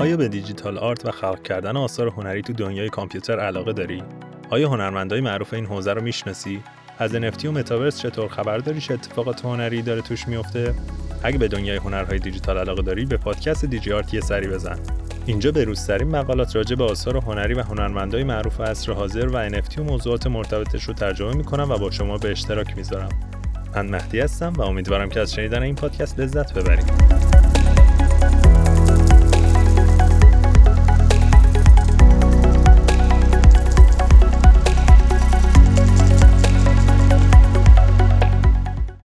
آیا به digital art و خلق کردن آثار هنری تو دنیای کامپیوتر علاقه داری؟ آیا هنرمندای معروف این حوزه رو می‌شناسی؟ از NFT و متاورس چطور خبر داری چه اتفاقات هنری داره توش میفته؟ اگه به دنیای هنرهای دیجیتال علاقه داری به پادکست دیجی آرت یه سری بزن. اینجا به روزترین مقالات راجع به آثار هنری و هنرمندای معروف عصر حاضر و NFT و موضوعات مرتبطش رو ترجمه می‌کنم و با شما به اشتراک می‌ذارم. من مهدی هستم و امیدوارم که از شنیدن این پادکست لذت ببرید.